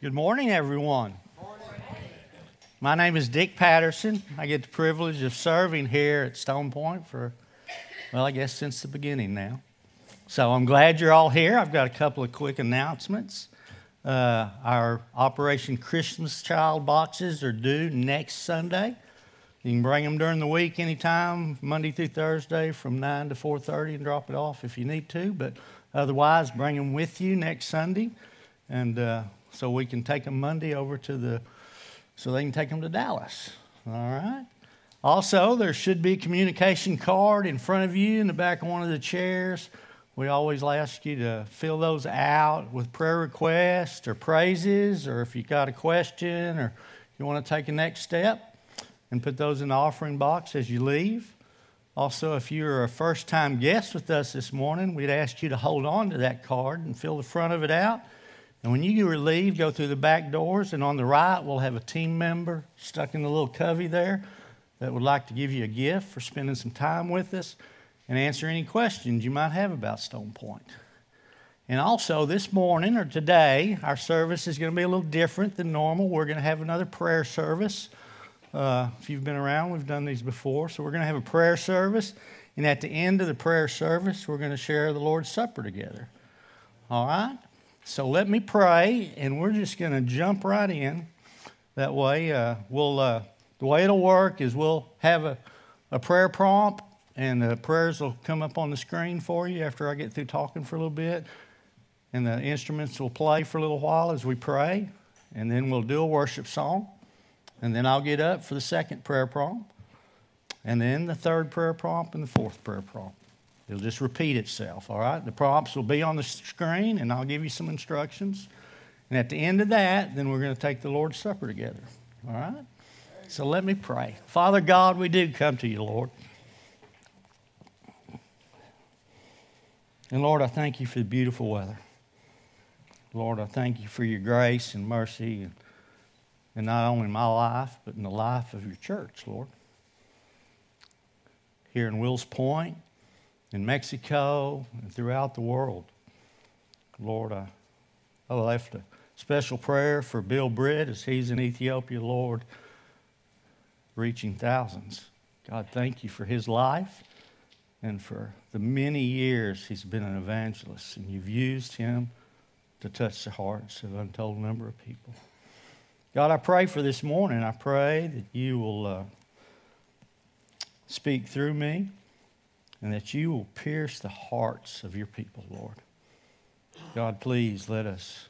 Good morning, everyone. My name is Dick Patterson. I get the privilege of serving here at Stone Point for, well, I guess since the beginning now. So I'm glad you're all here. I've got a couple of quick announcements. Uh, our Operation Christmas Child boxes are due next Sunday. You can bring them during the week anytime, Monday through Thursday from 9 to 4.30 and drop it off if you need to. But otherwise, bring them with you next Sunday. And uh, so we can take them Monday over to the, so they can take them to Dallas. All right? Also, there should be a communication card in front of you in the back of one of the chairs. We always ask you to fill those out with prayer requests or praises, or if you got a question or you want to take a next step, and put those in the offering box as you leave. Also, if you're a first time guest with us this morning, we'd ask you to hold on to that card and fill the front of it out. And when you leave, go through the back doors, and on the right, we'll have a team member stuck in the little covey there that would like to give you a gift for spending some time with us and answer any questions you might have about Stone Point. And also, this morning or today, our service is going to be a little different than normal. We're going to have another prayer service. Uh, if you've been around, we've done these before. So, we're going to have a prayer service. And at the end of the prayer service, we're going to share the Lord's Supper together. All right? So, let me pray, and we're just going to jump right in. That way, uh, we'll, uh, the way it'll work is we'll have a, a prayer prompt, and the prayers will come up on the screen for you after I get through talking for a little bit. And the instruments will play for a little while as we pray, and then we'll do a worship song. And then I'll get up for the second prayer prompt, and then the third prayer prompt, and the fourth prayer prompt. It'll just repeat itself, all right? The prompts will be on the screen, and I'll give you some instructions. And at the end of that, then we're going to take the Lord's Supper together, all right? So let me pray. Father God, we do come to you, Lord. And Lord, I thank you for the beautiful weather. Lord, I thank you for your grace and mercy. And and not only in my life, but in the life of your church, Lord. Here in Wills Point, in Mexico, and throughout the world. Lord, I, I left a special prayer for Bill Britt as he's in Ethiopia, Lord, reaching thousands. God, thank you for his life and for the many years he's been an evangelist, and you've used him to touch the hearts of an untold number of people. God, I pray for this morning. I pray that you will uh, speak through me and that you will pierce the hearts of your people, Lord. God, please let us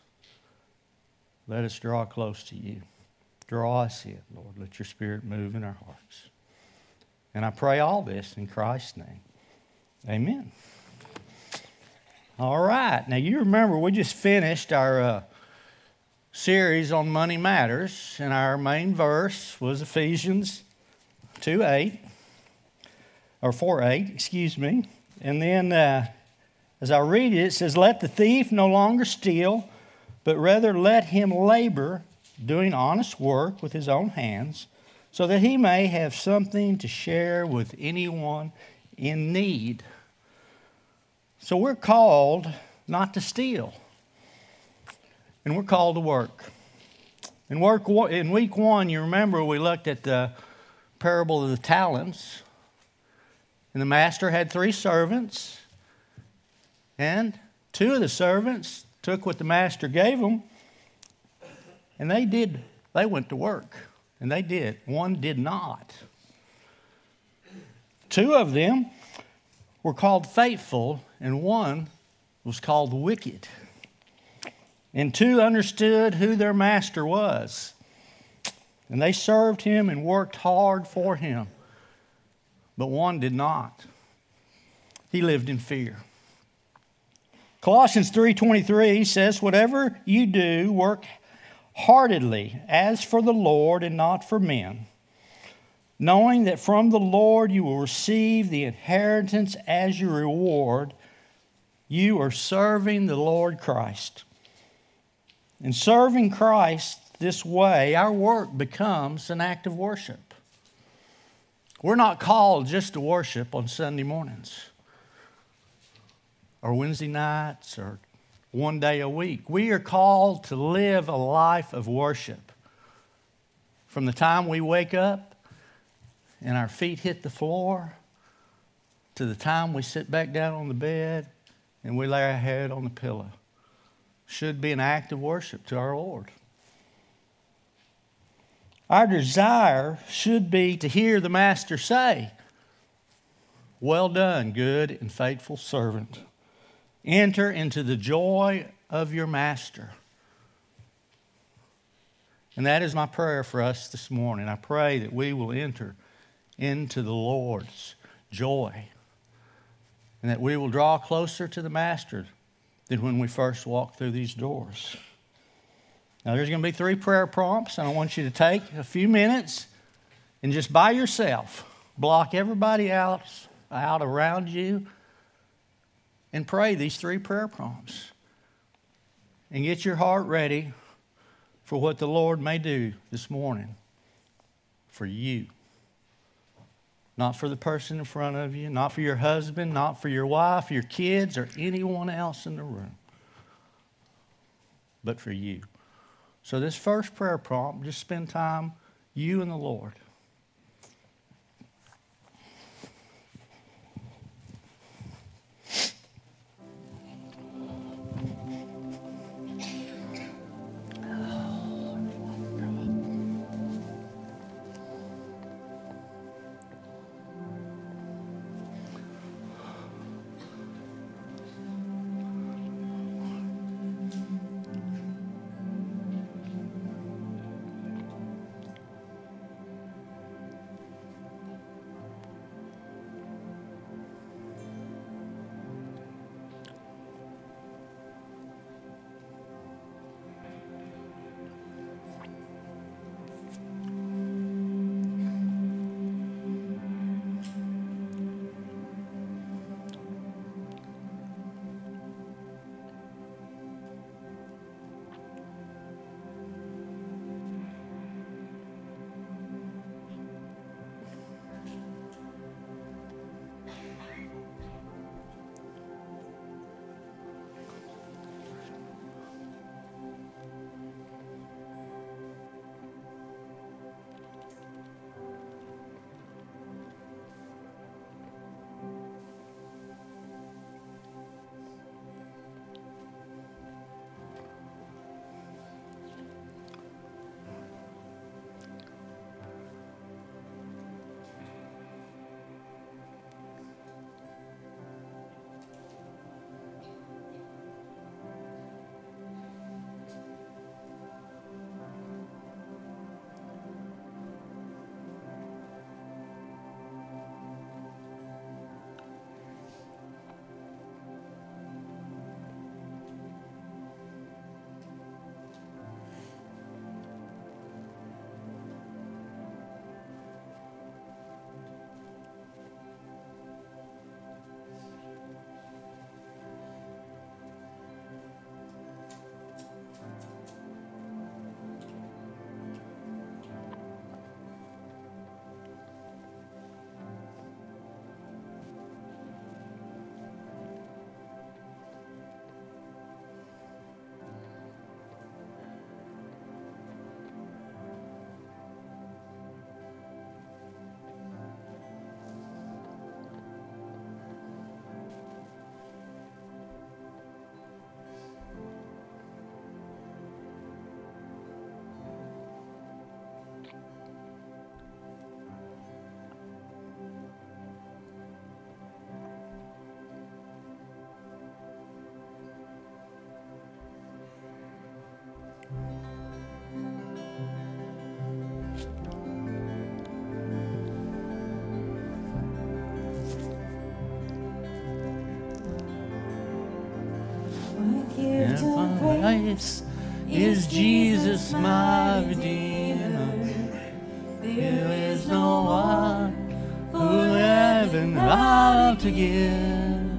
let us draw close to you. Draw us in, Lord. Let your spirit move in our hearts. And I pray all this in Christ's name. Amen. All right. Now, you remember we just finished our uh, series on money matters, and our main verse was Ephesians 2 8, or 4 8, excuse me. And then uh, as I read it, it says, Let the thief no longer steal, but rather let him labor, doing honest work with his own hands, so that he may have something to share with anyone in need. So we're called not to steal and we're called to work. In, work, in week one, you remember we looked at the parable of the talents. And the master had three servants, and two of the servants took what the master gave them, and they did, they went to work. And they did. One did not. Two of them were called faithful, and one was called wicked and two understood who their master was. And they served him and worked hard for him. But one did not. He lived in fear. Colossians 3:23 says whatever you do work heartedly as for the Lord and not for men knowing that from the Lord you will receive the inheritance as your reward you are serving the Lord Christ in serving Christ this way, our work becomes an act of worship. We're not called just to worship on Sunday mornings or Wednesday nights or one day a week. We are called to live a life of worship. From the time we wake up and our feet hit the floor to the time we sit back down on the bed and we lay our head on the pillow should be an act of worship to our Lord. Our desire should be to hear the Master say, Well done, good and faithful servant. Enter into the joy of your Master. And that is my prayer for us this morning. I pray that we will enter into the Lord's joy and that we will draw closer to the Master than when we first walked through these doors. Now, there's going to be three prayer prompts, and I want you to take a few minutes and just by yourself block everybody else out around you and pray these three prayer prompts. And get your heart ready for what the Lord may do this morning for you. Not for the person in front of you, not for your husband, not for your wife, your kids, or anyone else in the room, but for you. So, this first prayer prompt, just spend time, you and the Lord. Christ is Jesus my Redeemer. There is no one who heaven ought to give.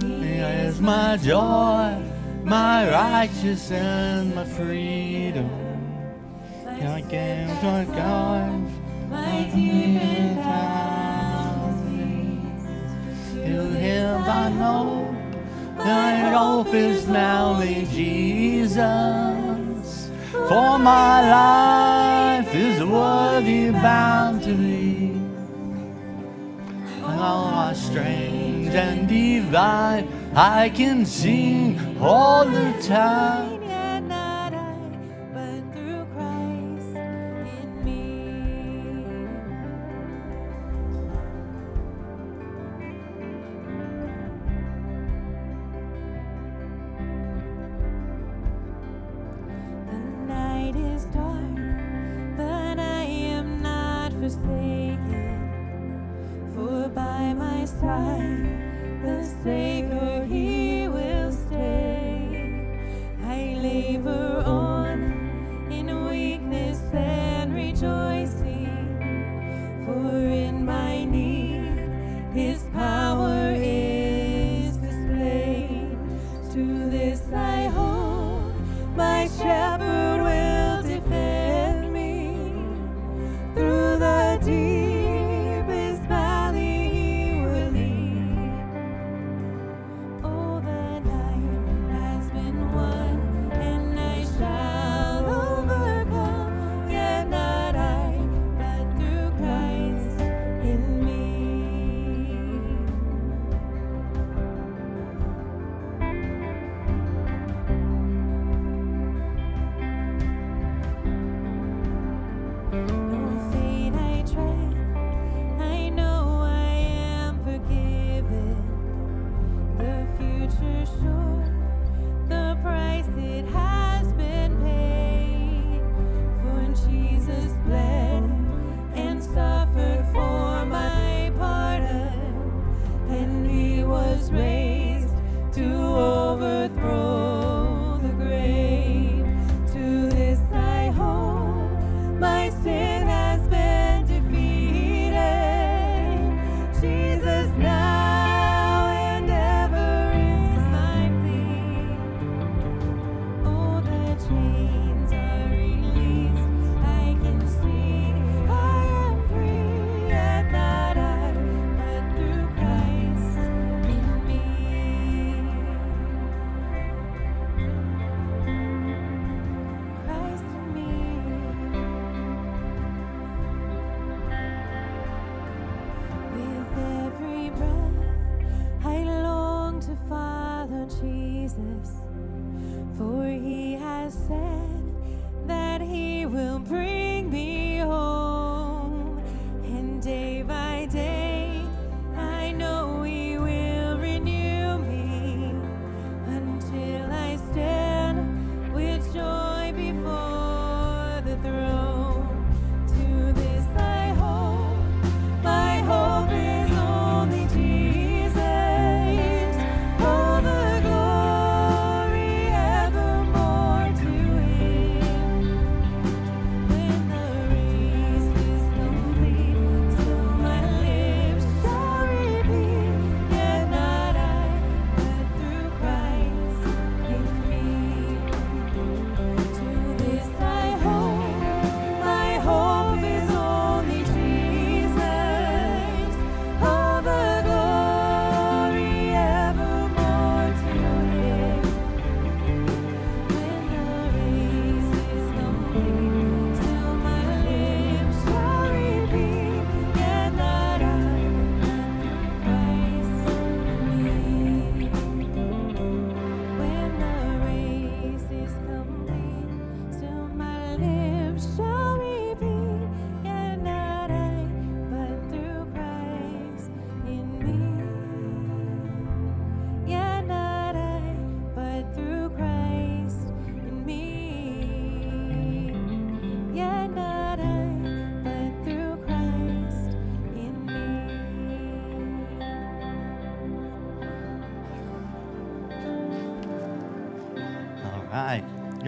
He is my joy, my righteousness, and my freedom. I came to God, my demon My hope is now in Jesus. For my life is worthy bound to. And all my strange and divine, I can sing all the time. this time, the Savior, He will stay. I labor on in weakness and rejoice.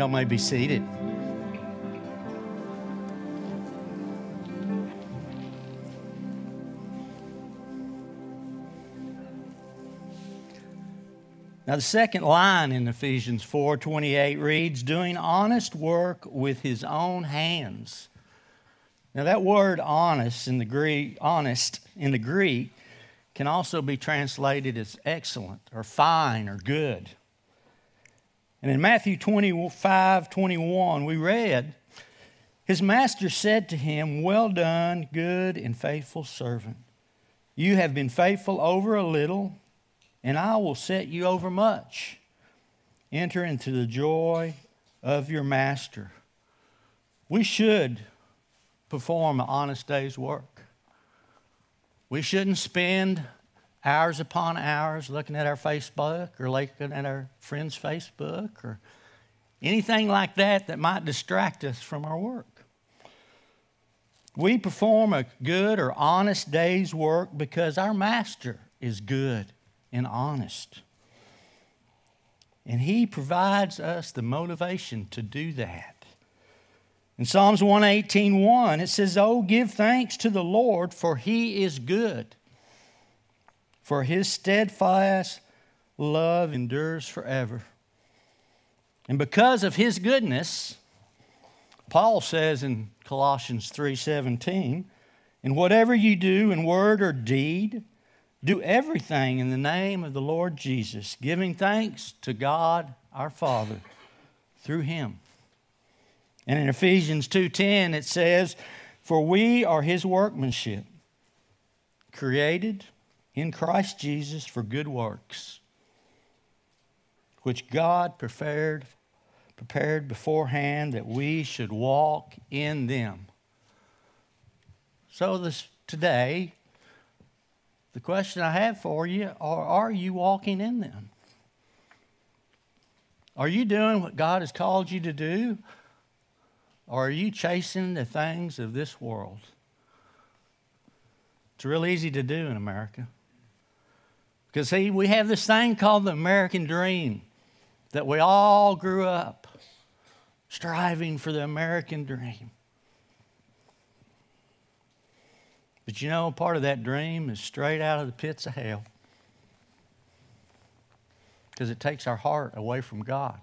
Y'all may be seated. Now the second line in Ephesians 4:28 reads doing honest work with his own hands. Now that word honest in the Greek honest in the Greek can also be translated as excellent or fine or good. And in Matthew 25 21, we read, His master said to him, Well done, good and faithful servant. You have been faithful over a little, and I will set you over much. Enter into the joy of your master. We should perform an honest day's work. We shouldn't spend hours upon hours looking at our Facebook or looking at our friend's Facebook or anything like that that might distract us from our work. We perform a good or honest day's work because our master is good and honest. And he provides us the motivation to do that. In Psalms 118:1 1, it says, "Oh, give thanks to the Lord, for he is good. For his steadfast love endures forever." And because of his goodness, Paul says in Colossians 3:17, "In whatever you do in word or deed, do everything in the name of the Lord Jesus, giving thanks to God our Father through him." And in Ephesians 2:10 it says, "For we are his workmanship, created in Christ Jesus for good works, which God prepared prepared beforehand that we should walk in them." So this today the question I have for you are are you walking in them? Are you doing what God has called you to do? Or are you chasing the things of this world? It's real easy to do in America. Because, see, we have this thing called the American dream that we all grew up striving for the American dream. But you know, part of that dream is straight out of the pits of hell because it takes our heart away from God.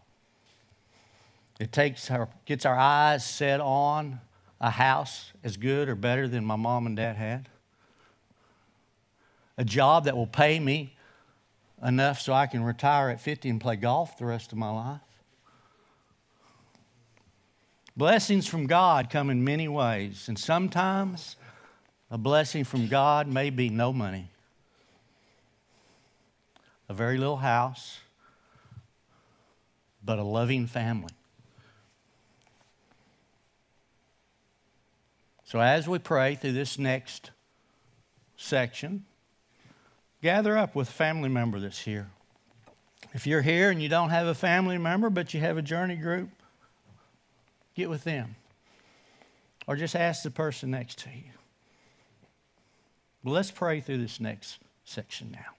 It takes our, gets our eyes set on a house as good or better than my mom and dad had. A job that will pay me enough so I can retire at 50 and play golf the rest of my life. Blessings from God come in many ways, and sometimes a blessing from God may be no money, a very little house, but a loving family. So, as we pray through this next section, gather up with a family member that's here. If you're here and you don't have a family member, but you have a journey group, get with them. Or just ask the person next to you. Well, let's pray through this next section now.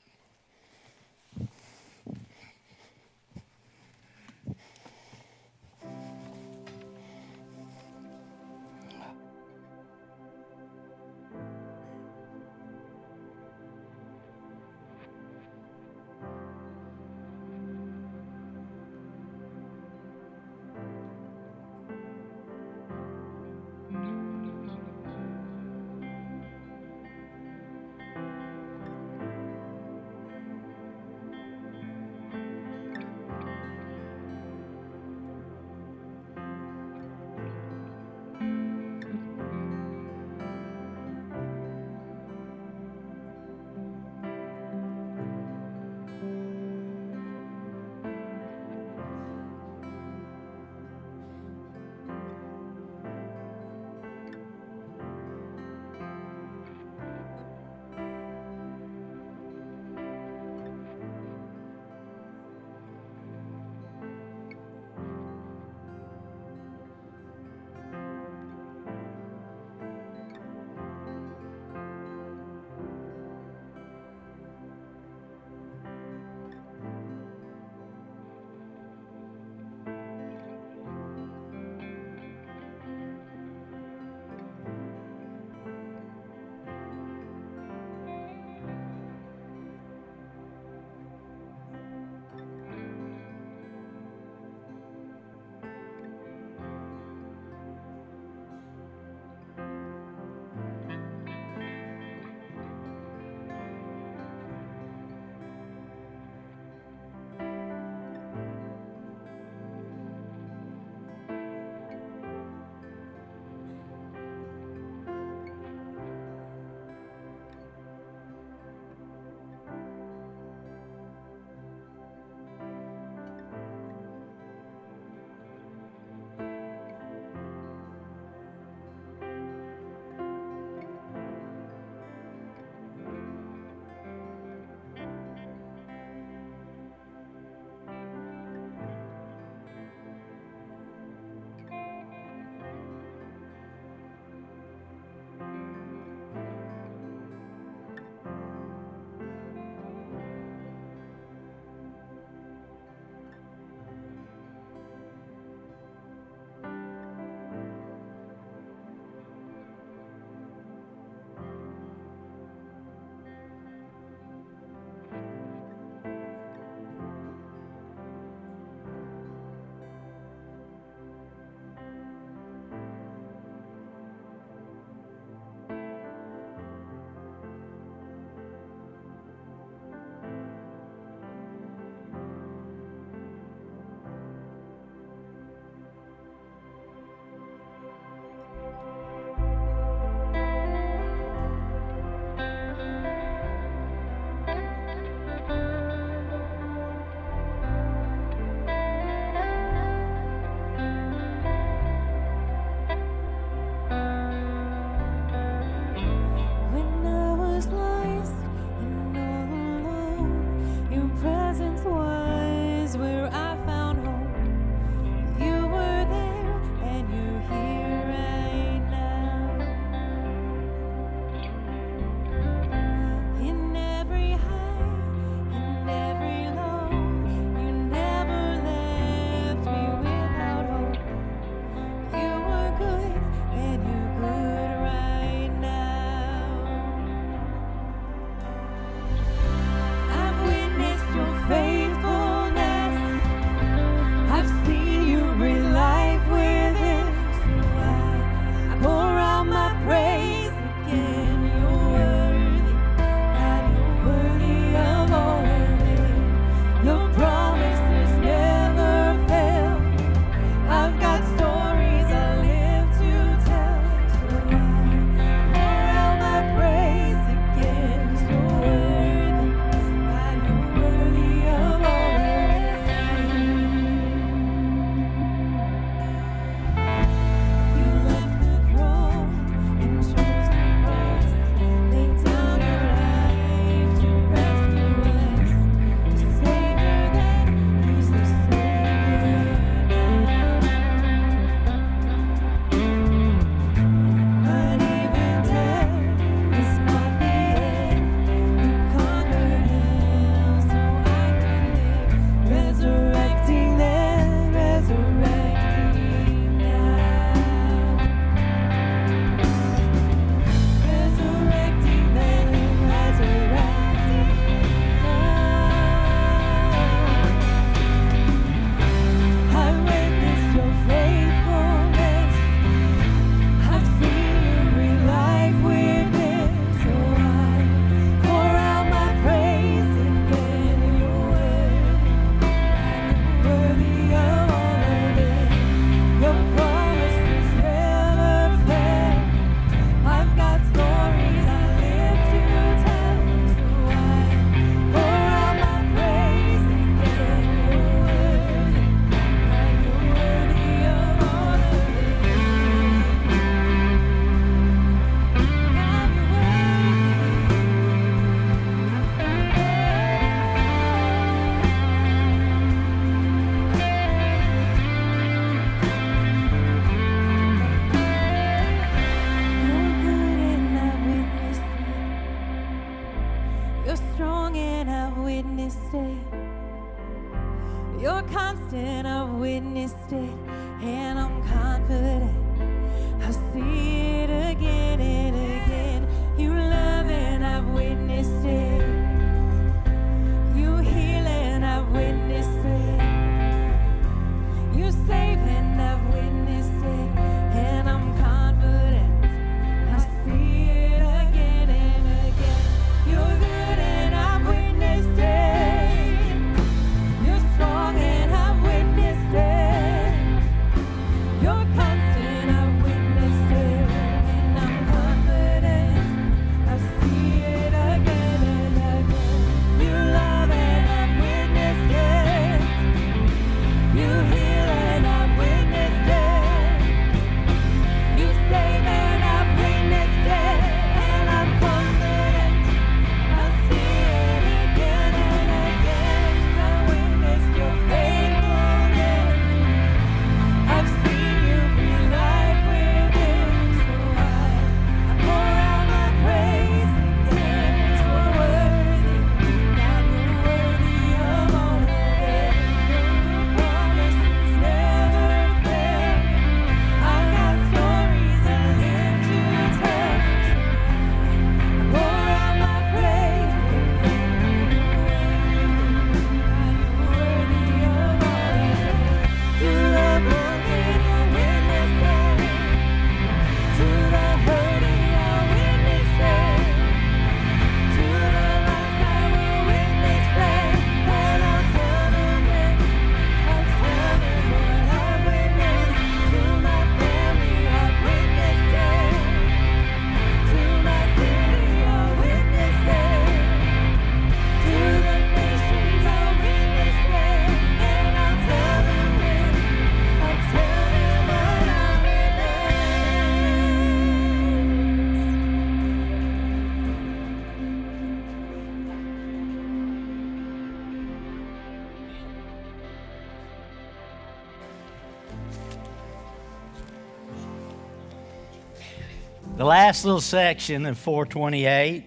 The last little section of 428,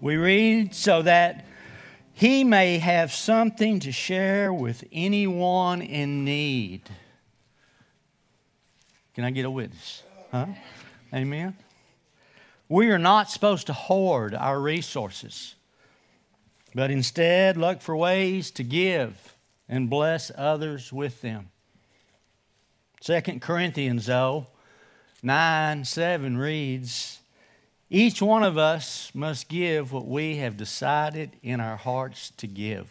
we read so that he may have something to share with anyone in need. Can I get a witness? Huh? Amen. We are not supposed to hoard our resources, but instead look for ways to give and bless others with them. 2 Corinthians, though, 9 7 reads, Each one of us must give what we have decided in our hearts to give.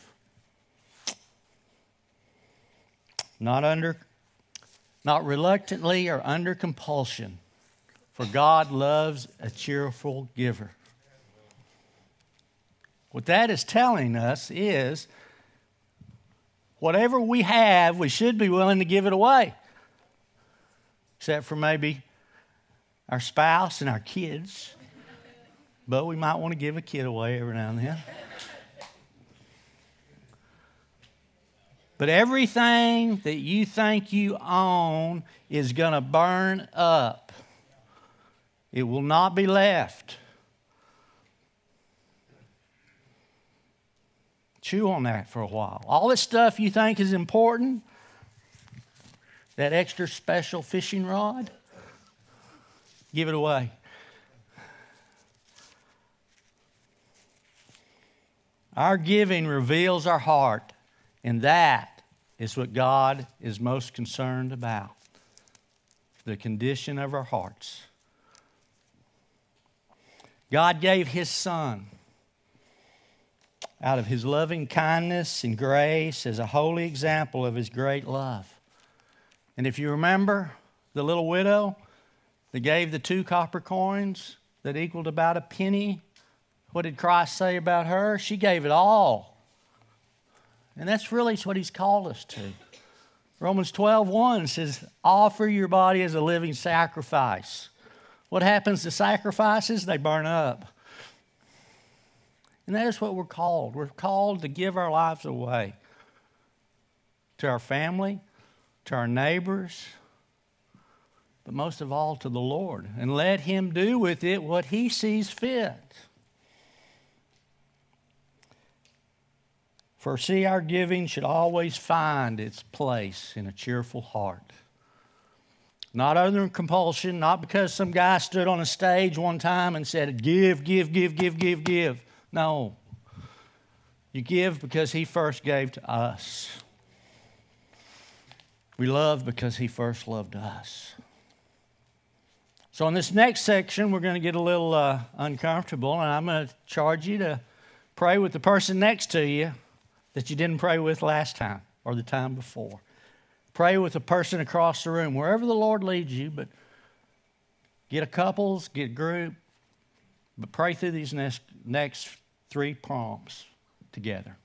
Not under not reluctantly or under compulsion, for God loves a cheerful giver. What that is telling us is whatever we have, we should be willing to give it away, except for maybe our spouse and our kids. But we might want to give a kid away every now and then. But everything that you think you own is going to burn up, it will not be left. Chew on that for a while. All this stuff you think is important, that extra special fishing rod, give it away. Our giving reveals our heart, and that is what God is most concerned about the condition of our hearts. God gave His Son out of His loving kindness and grace as a holy example of His great love. And if you remember the little widow that gave the two copper coins that equaled about a penny, what did Christ say about her? She gave it all and that's really what he's called us to. Romans 12, 1 says, offer your body as a living sacrifice. What happens to sacrifices? They burn up. And that is what we're called. We're called to give our lives away to our family, to our neighbors, but most of all to the Lord, and let Him do with it what He sees fit. For see, our giving should always find its place in a cheerful heart. Not under compulsion, not because some guy stood on a stage one time and said, Give, give, give, give, give, give. No. You give because he first gave to us. We love because he first loved us. So, in this next section, we're going to get a little uh, uncomfortable, and I'm going to charge you to pray with the person next to you that you didn't pray with last time or the time before. Pray with a person across the room, wherever the Lord leads you, but get a couples, get a group, but pray through these next, next three prompts together.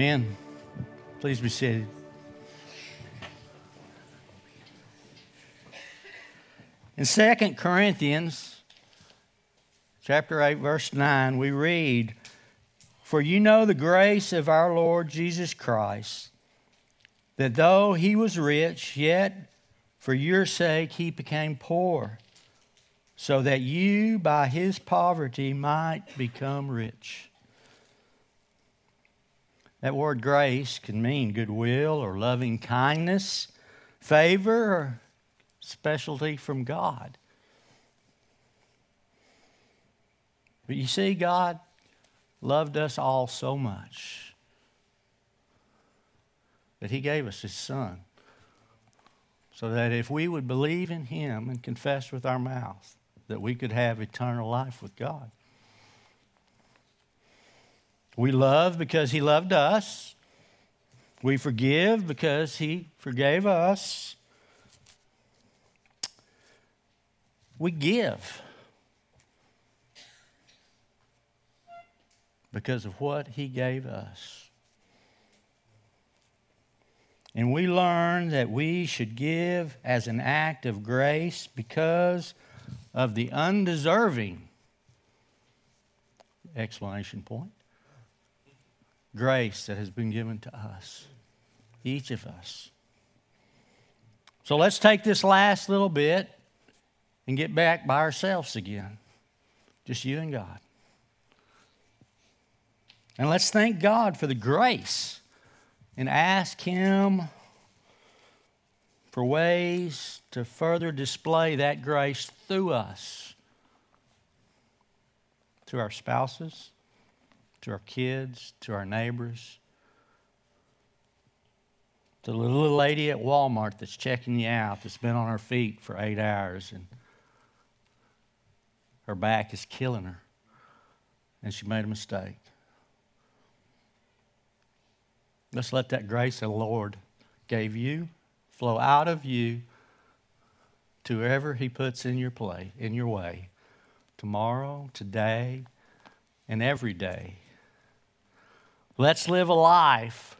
Amen. Please be seated. In 2 Corinthians chapter 8 verse 9 we read for you know the grace of our Lord Jesus Christ that though he was rich yet for your sake he became poor so that you by his poverty might become rich. That word grace can mean goodwill or loving kindness, favor, or specialty from God. But you see, God loved us all so much that He gave us His Son so that if we would believe in Him and confess with our mouth, that we could have eternal life with God. We love because He loved us. We forgive because He forgave us. We give because of what He gave us. And we learn that we should give as an act of grace because of the undeserving explanation point grace that has been given to us, each of us. So let's take this last little bit and get back by ourselves again. Just you and God. And let's thank God for the grace and ask Him for ways to further display that grace through us to our spouses, to our kids, to our neighbors, to the little lady at Walmart that's checking you out, that's been on her feet for eight hours and her back is killing her, and she made a mistake. Let's let that grace the Lord gave you flow out of you to whoever He puts in your play, in your way, tomorrow, today, and every day. Let's live a life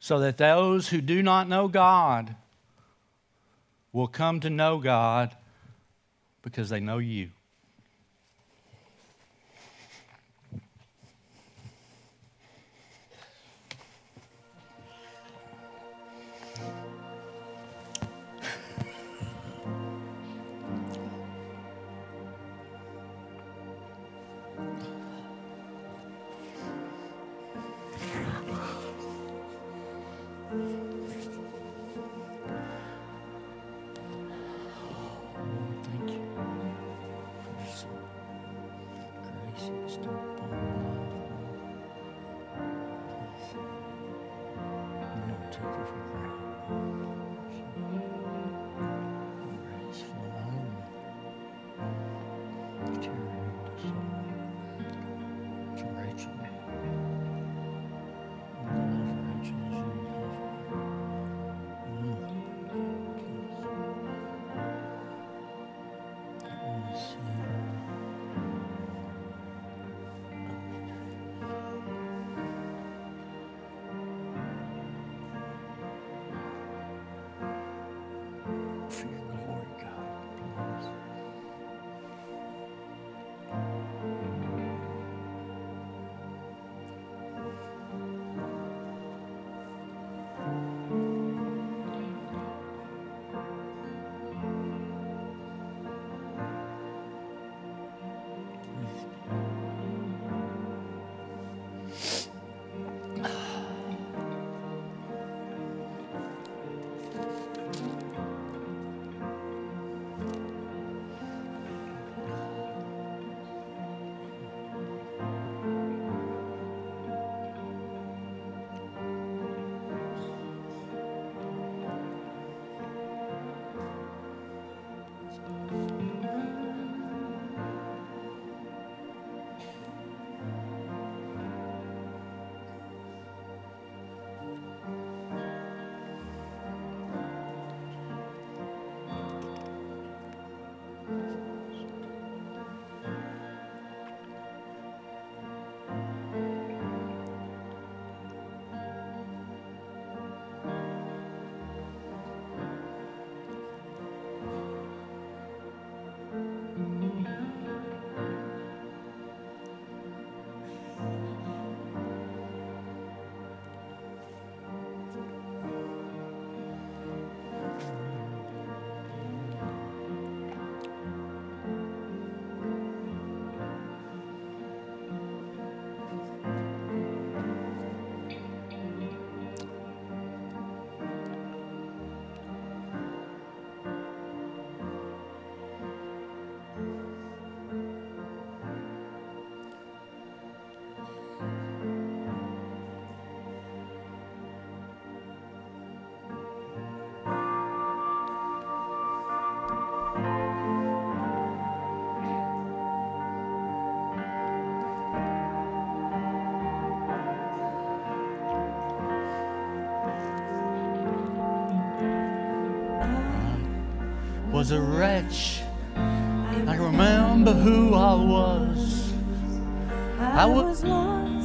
so that those who do not know God will come to know God because they know you. was a wretch. I remember who I was. I was lost.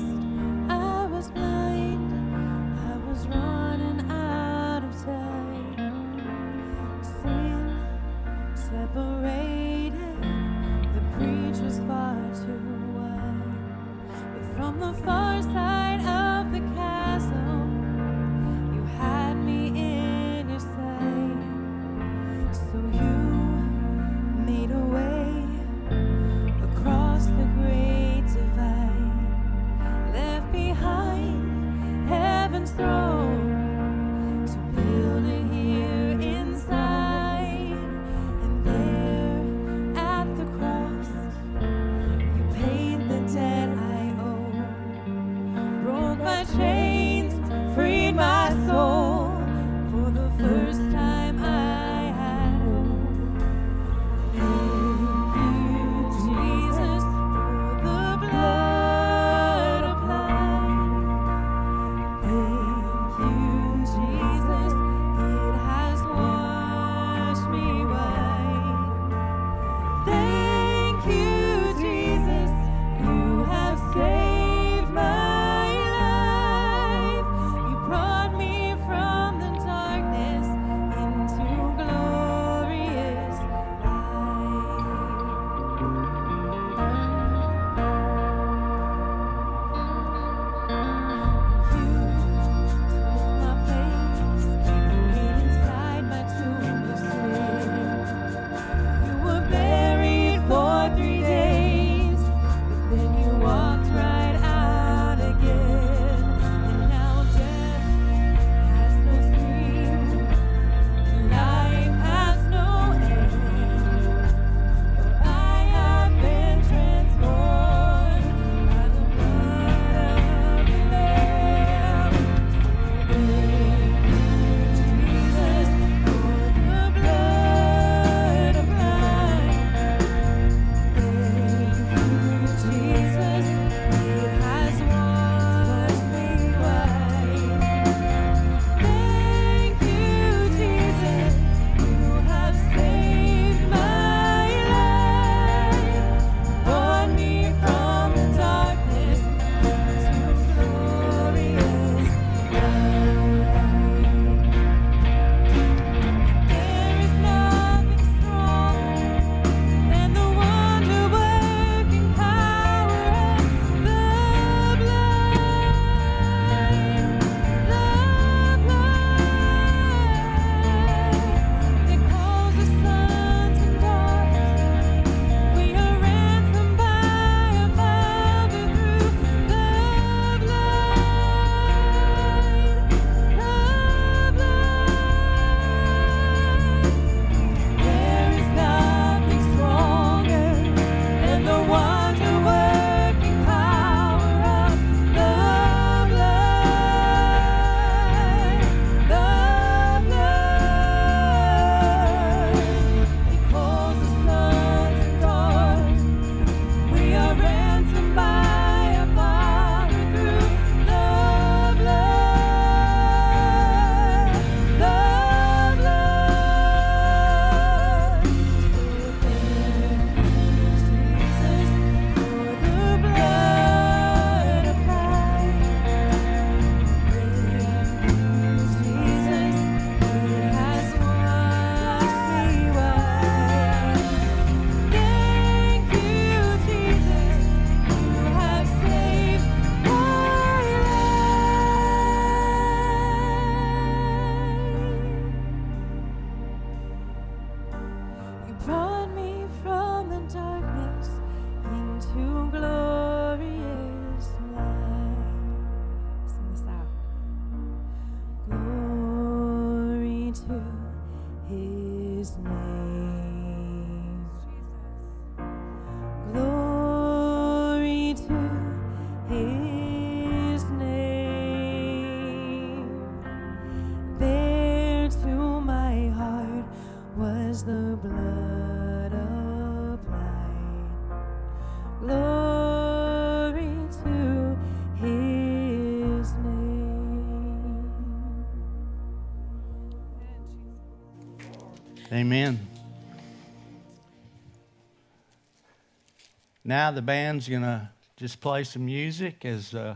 Now the band's going to just play some music as uh,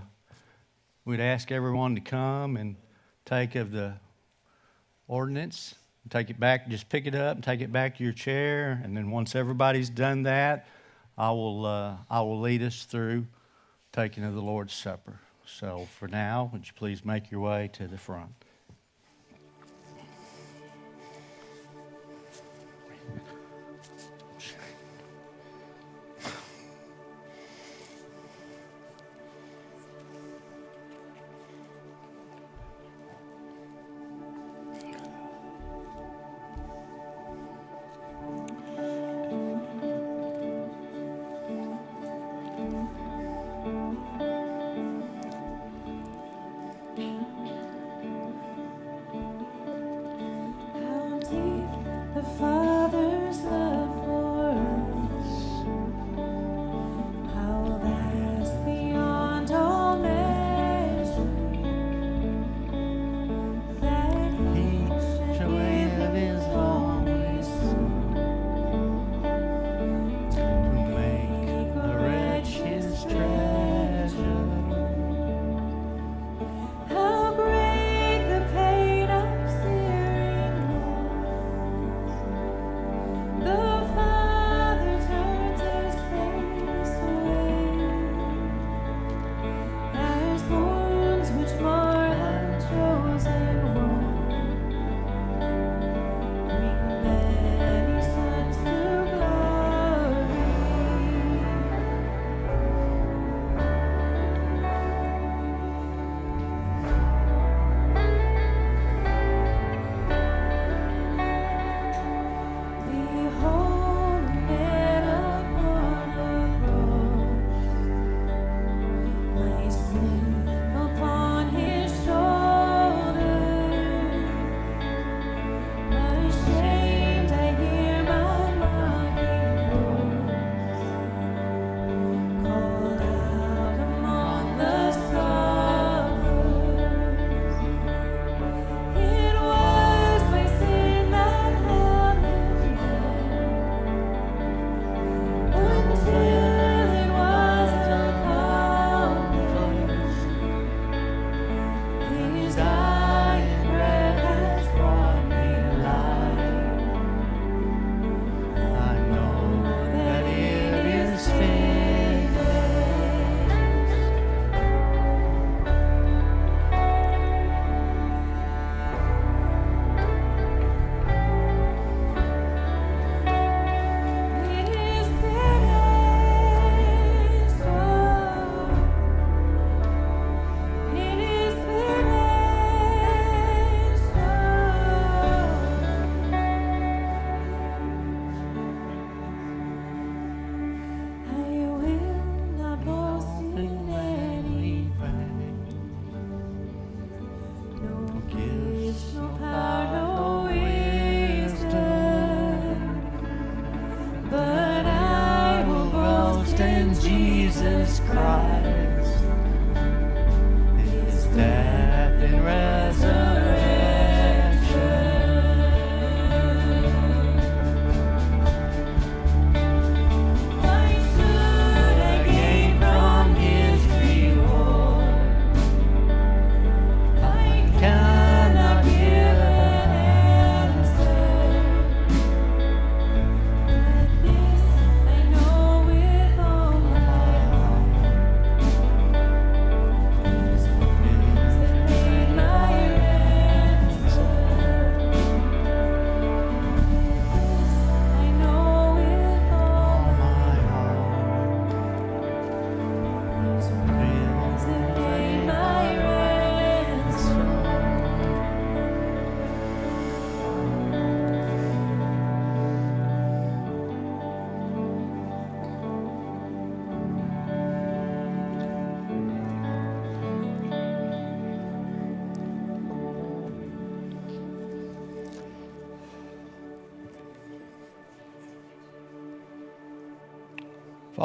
we'd ask everyone to come and take of the ordinance, take it back, just pick it up and take it back to your chair. And then once everybody's done that, I will, uh, I will lead us through taking of the Lord's Supper. So for now, would you please make your way to the front?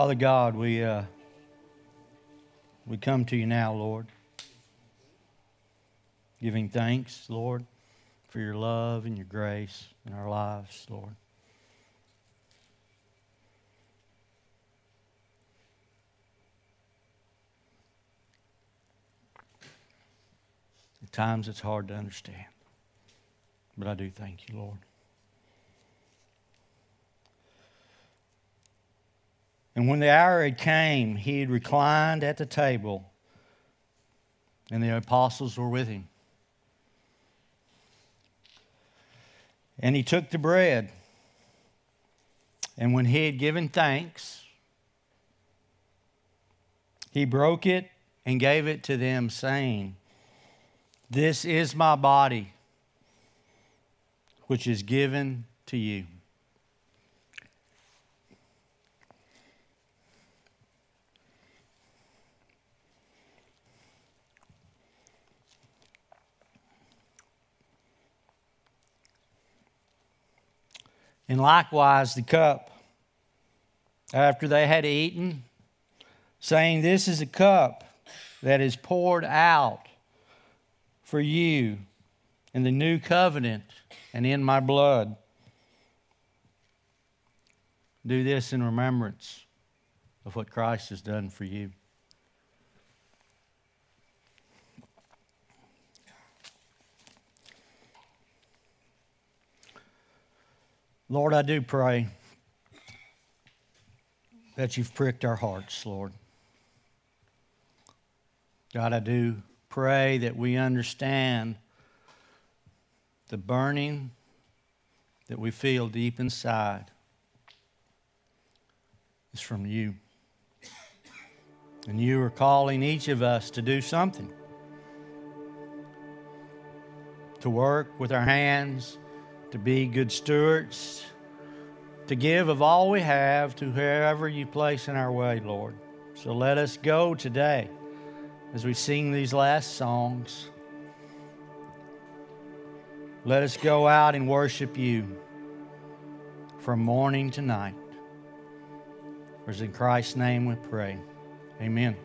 Father God, we, uh, we come to you now, Lord, giving thanks, Lord, for your love and your grace in our lives, Lord. At times it's hard to understand, but I do thank you, Lord. And when the hour had came, he had reclined at the table, and the apostles were with him. And he took the bread, and when he had given thanks, he broke it and gave it to them, saying, This is my body, which is given to you. And likewise the cup, after they had eaten, saying, This is a cup that is poured out for you in the new covenant and in my blood. Do this in remembrance of what Christ has done for you. Lord, I do pray that you've pricked our hearts, Lord. God, I do pray that we understand the burning that we feel deep inside is from you. And you are calling each of us to do something. To work with our hands, to be good stewards, to give of all we have to whoever you place in our way, Lord. So let us go today as we sing these last songs. Let us go out and worship you from morning to night. For in Christ's name we pray. Amen.